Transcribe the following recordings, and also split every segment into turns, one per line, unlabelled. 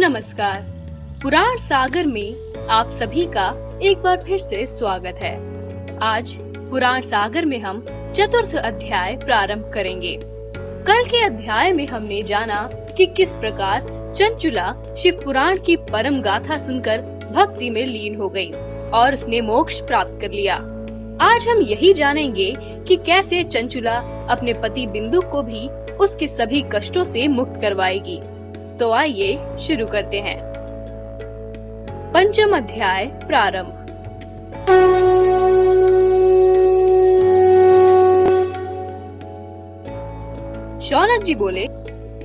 नमस्कार। पुराण सागर में आप सभी का एक बार फिर से स्वागत है। आज पुराण सागर में हम चतुर्थ अध्याय प्रारंभ करेंगे। कल के अध्याय में हमने जाना कि किस प्रकार चंचुला शिव पुराण की परम गाथा सुनकर भक्ति में लीन हो गई और उसने मोक्ष प्राप्त कर लिया। आज हम यही जानेंगे कि कैसे चंचुला अपने पति बिंदु को भी उसके सभी कष्टों से मुक्त करवाएगी। तो आइए शुरू करते हैं। पंचम अध्याय प्रारंभ। शौनक जी बोले,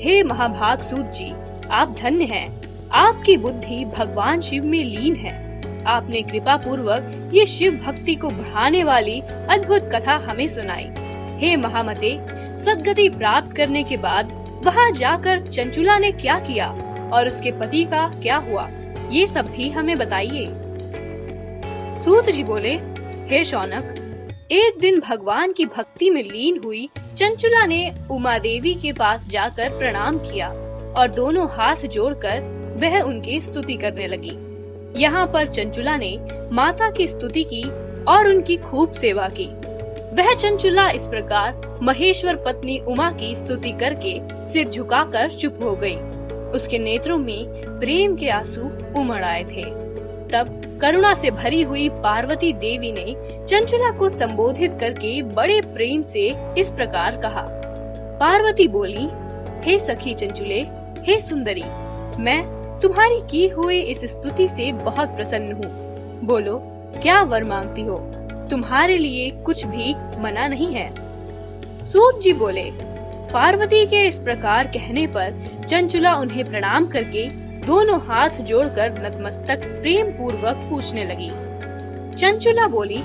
हे महाभाग सूत जी, आप धन्य हैं। आपकी बुद्धि भगवान शिव में लीन है। आपने कृपा पूर्वक ये शिव भक्ति को बढ़ाने वाली अद्भुत कथा हमें सुनाई। हे महामते, सदगति प्राप्त करने के बाद वहाँ जाकर चंचुला ने क्या किया और उसके पति का क्या हुआ, ये सब भी हमें बताइए। सूत जी बोले, हे शौनक, एक दिन भगवान की भक्ति में लीन हुई चंचुला ने उमा देवी के पास जाकर प्रणाम किया और दोनों हाथ जोड़कर वह उनकी स्तुति करने लगी। यहाँ पर चंचुला ने माता की स्तुति की और उनकी खूब सेवा की। वह चंचुला इस प्रकार महेश्वर पत्नी उमा की स्तुति करके सिर झुकाकर चुप हो गई। उसके नेत्रों में प्रेम के आँसू उमड़ आए थे। तब करुणा से भरी हुई पार्वती देवी ने चंचुला को संबोधित करके बड़े प्रेम से इस प्रकार कहा। पार्वती बोली, हे सखी चंचुले, हे सुंदरी, मैं तुम्हारी की हुई इस स्तुति से बहुत प्रसन्न हूँ। बोलो, क्या वर मांगती हो? तुम्हारे लिए कुछ भी मना नहीं है। सूत जी बोले पार्वती के इस प्रकार कहने पर चंचुला उन्हें प्रणाम करके दोनों हाथ जोड़कर नतमस्तक प्रेम पूर्वक पूछने लगी। चंचुला बोली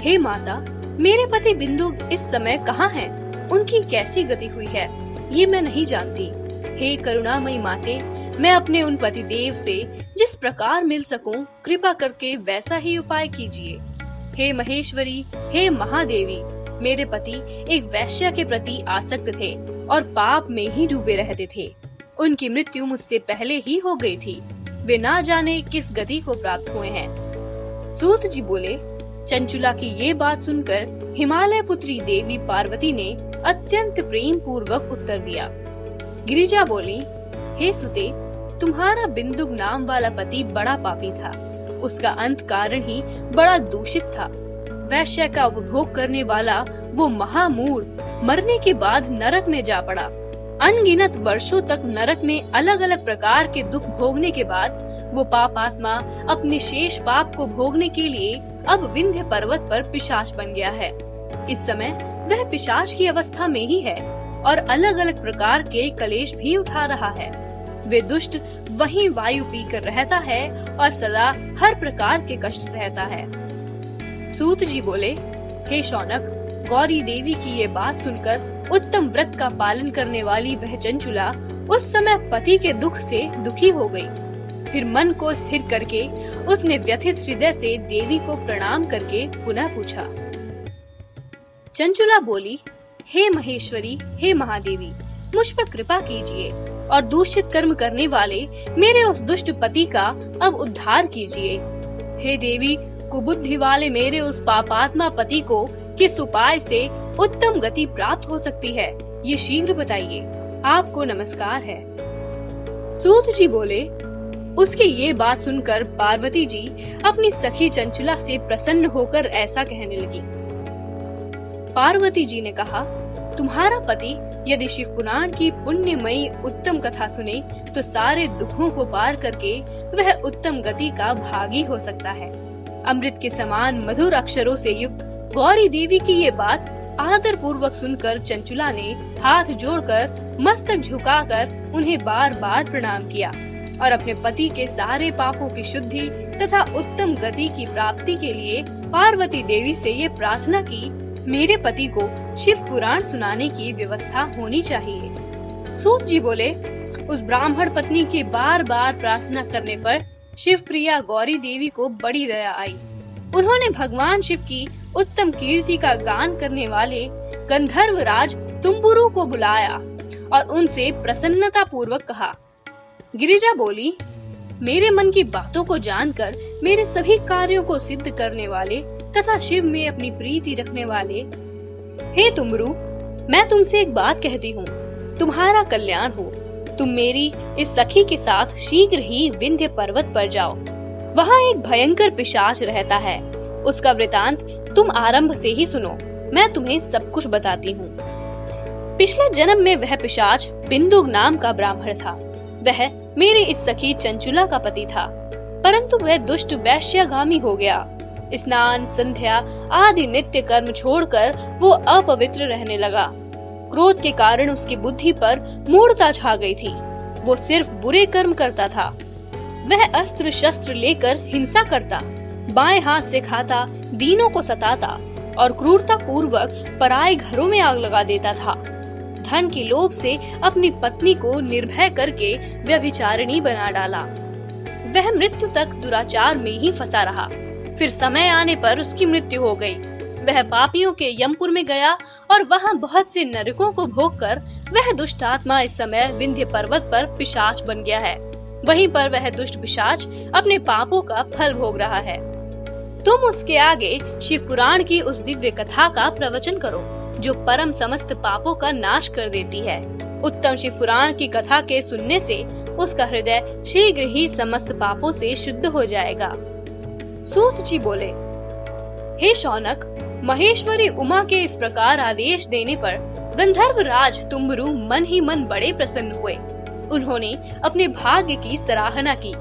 हे माता मेरे पति बिंदु इस समय कहाँ हैं? उनकी कैसी गति हुई है? ये मैं नहीं जानती। हे करुणामयी माते मैं अपने उन पति देव से जिस प्रकार मिल सकूँ, कृपा करके वैसा ही उपाय कीजिए। हे महेश्वरी, हे महादेवी, मेरे पति एक वैश्य के प्रति आसक्त थे और पाप में ही डूबे रहते थे। उनकी मृत्यु मुझसे पहले ही हो गई थी। वे ना जाने किस गति को प्राप्त हुए हैं। सूत जी बोले, चंचुला की ये बात सुनकर हिमालय पुत्री देवी पार्वती ने अत्यंत प्रेम पूर्वक उत्तर दिया। गिरिजा बोली, हे सुते, तुम्हारा बिंदु नाम वाला पति बड़ा पापी था। उसका अंत कारण ही बड़ा दूषित था। वैश्य का उपभोग करने वाला वो महामूर मरने के बाद नरक में जा पड़ा। अनगिनत वर्षों तक नरक में अलग अलग प्रकार के दुख भोगने के बाद वो पाप आत्मा अपने शेष पाप को भोगने के लिए अब विंध्य पर्वत पर पिशाच बन गया है। इस समय वह पिशाच की अवस्था में ही है और अलग अलग प्रकार के कलेश भी उठा रहा है। वे दुष्ट वही वायु पीकर रहता है और सदा हर प्रकार के कष्ट सहता है। सूत जी बोले, हे शौनक, गौरी देवी की ये बात सुनकर उत्तम व्रत का पालन करने वाली वह चंचुला उस समय पति के दुख से दुखी हो गई। फिर मन को स्थिर करके उसने व्यथित हृदय से देवी को प्रणाम करके पुनः पूछा। चंचुला बोली, हे महेश्वरी, हे महादेवी, मुझ पर कृपा कीजिए। और दूषित कर्म करने वाले मेरे उस दुष्ट पति का अब उद्धार कीजिए। हे देवी, कुबुद्धि वाले मेरे उस पापात्मा पति को किस उपाय से उत्तम गति प्राप्त हो सकती है, ये शीघ्र बताइए। आपको नमस्कार है। सूत जी बोले, उसके ये बात सुनकर पार्वती जी अपनी सखी चंचुला से प्रसन्न होकर ऐसा कहने लगी। पार्वती जी ने कहा, तुम्हारा पति यदि शिव पुराण की पुण्यमयी उत्तम कथा सुने तो सारे दुखों को पार करके वह उत्तम गति का भागी हो सकता है। अमृत के समान मधुर अक्षरों से युक्त गौरी देवी की ये बात आदर पूर्वक सुनकर चंचुला ने हाथ जोड़कर मस्तक झुकाकर उन्हें बार बार प्रणाम किया और अपने पति के सारे पापों की शुद्धि तथा उत्तम गति की प्राप्ति के लिए पार्वती देवी से ये प्रार्थना की मेरे पति को शिव पुराण सुनाने की व्यवस्था होनी चाहिए। सूत जी बोले, उस ब्राह्मण पत्नी के बार बार प्रार्थना करने पर शिव प्रिया गौरी देवी को बड़ी दया आई। उन्होंने भगवान शिव की उत्तम कीर्ति का गान करने वाले गंधर्व राज तुम्बुरु को बुलाया और उनसे प्रसन्नता पूर्वक कहा। गिरिजा बोली, मेरे मन की बातों को जानकर मेरे सभी कार्यों को सिद्ध करने वाले तथा शिव में अपनी प्रीति रखने वाले। हे तुमरू, मैं तुमसे एक बात कहती हूँ। तुम्हारा कल्याण हो। तुम मेरी इस सखी के साथ शीघ्र ही विंध्य पर्वत पर जाओ। वहाँ एक भयंकर पिशाच रहता है। उसका वृतांत तुम आरंभ से ही सुनो। मैं तुम्हें सब कुछ बताती हूँ। पिछले जन्म में वह पिशाच बिंदु नाम का ब्राह्मण था। वह मेरी इस सखी चंचुला का पति था। परंतु वह दुष्ट वैश्यगामी हो गया। स्नान, संध्या आदि नित्य कर्म छोड़कर वो अपवित्र रहने लगा। क्रोध के कारण उसकी बुद्धि पर मूर्ता छा गई थी। वो सिर्फ़ बुरे कर्म करता था। वह अस्त्र शस्त्र लेकर हिंसा करता, बाएँ हाथ से खाता, दीनों को सताता और क्रूरता पूर्वक पराए घरों में आग लगा देता था। धन के लोभ से अपनी पत्नी को निर्भय करके व्यभिचारिणी बना डाला। वह मृत्यु तक दुराचार में ही फंसा रहा। फिर समय आने पर उसकी मृत्यु हो गई। वह पापियों के यमपुर में गया और वहाँ बहुत से नरकों को भोग कर वह दुष्ट आत्मा इस समय विंध्य पर्वत पर पिशाच बन गया है। वहीं पर वह दुष्ट पिशाच अपने पापों का फल भोग रहा है। तुम उसके आगे शिव पुराण की उस दिव्य कथा का प्रवचन करो, जो परम समस्त पापों का नाश कर देती है। उत्तम शिव पुराण की कथा के सुनने से उसका हृदय शीघ्र ही समस्त पापों से शुद्ध हो जाएगा। सूत जी बोले, हे शौनक, महेश्वरी उमा के इस प्रकार आदेश देने पर गंधर्व राज तुम्बरु मन ही मन बड़े प्रसन्न हुए। उन्होंने अपने भाग्य की सराहना की।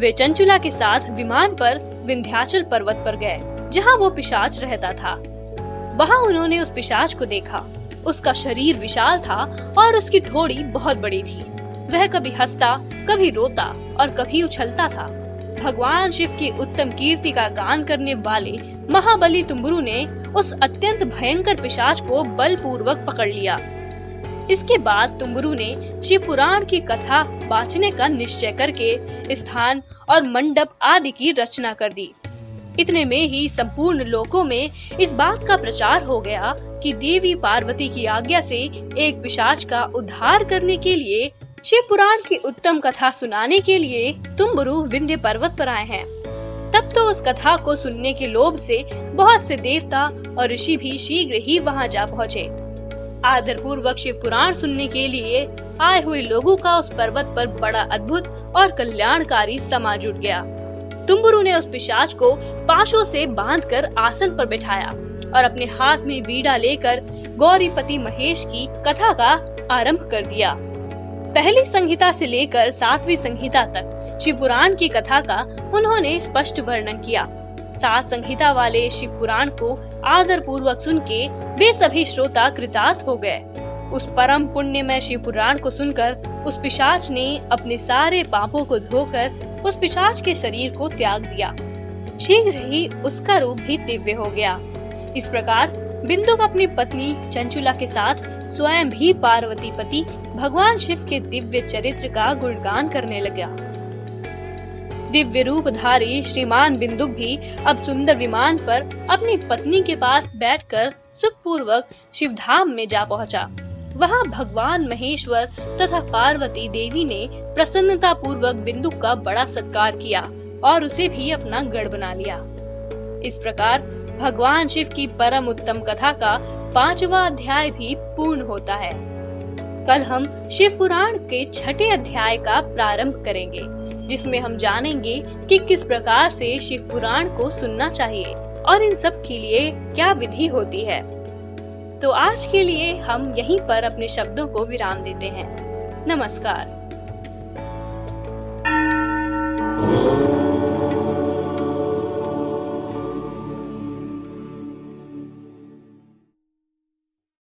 वे चंचुला के साथ विमान पर विंध्याचल पर्वत पर गए, जहाँ वो पिशाच रहता था। वहाँ उन्होंने उस पिशाच को देखा। उसका शरीर विशाल था और उसकी थोड़ी बहुत बड़ी थी। वह कभी हंसता, कभी रोता और कभी उछलता था। भगवान शिव की उत्तम कीर्ति का गान करने वाले महाबली तुम्बरु ने उस अत्यंत भयंकर पिशाच को बलपूर्वक पकड़ लिया। इसके बाद तुम्बरु ने शिव पुराण की कथा बांचने का निश्चय करके स्थान और मंडप आदि की रचना कर दी। इतने में ही संपूर्ण लोकों में इस बात का प्रचार हो गया कि देवी पार्वती की आज्ञा से एक पिशाच का उद्धार करने के लिए शिव पुराण की उत्तम कथा सुनाने के लिए तुम गुरु विंध्य पर्वत पर आए हैं। तब तो उस कथा को सुनने के लोभ से बहुत से देवता और ऋषि भी शीघ्र ही वहाँ जा पहुँचे। आदर पूर्वक शिव पुराण सुनने के लिए आए हुए लोगों का उस पर्वत पर बड़ा अद्भुत और कल्याणकारी समा जुट गया। तुम्बुरु ने उस पिशाच को पाशों से बांधकर आसन पर बिठाया और अपने हाथ में बीड़ा लेकर गौरीपति महेश की कथा का आरंभ कर दिया। पहली संहिता से लेकर सातवीं संहिता तक शिव पुराण की कथा का उन्होंने स्पष्ट वर्णन किया। सात संहिता वाले शिव पुराण को आदर पूर्वक सुन के वे सभी श्रोता कृतार्थ हो गए। उस परम पुण्य में शिव पुराण को सुनकर उस पिशाच ने अपने सारे पापों को धोकर उस पिशाच के शरीर को त्याग दिया। शीघ्र ही उसका रूप भी दिव्य हो गया। इस प्रकार बिंदुक अपनी पत्नी चंचुला के साथ स्वयं भी पार्वती पति भगवान शिव के दिव्य चरित्र का गुणगान करने लगा। दिव्य रूपधारी श्रीमान बिंदुक भी अब सुंदर विमान पर अपनी पत्नी के पास बैठकर सुखपूर्वक शिव धाम में जा पहुँचा। वहाँ भगवान महेश्वर तथा पार्वती देवी ने प्रसन्नता पूर्वक बिंदु का बड़ा सत्कार किया और उसे भी अपना गढ़ बना लिया। इस प्रकार भगवान शिव की परम उत्तम कथा का पांचवा अध्याय भी पूर्ण होता है। कल हम शिव पुराण के छठे अध्याय का प्रारंभ करेंगे, जिसमें हम जानेंगे कि किस प्रकार से शिव पुराण को सुनना चाहिए और इन सब के लिए क्या विधि होती है। तो आज के लिए हम यहीं पर अपने शब्दों को विराम देते हैं। नमस्कार।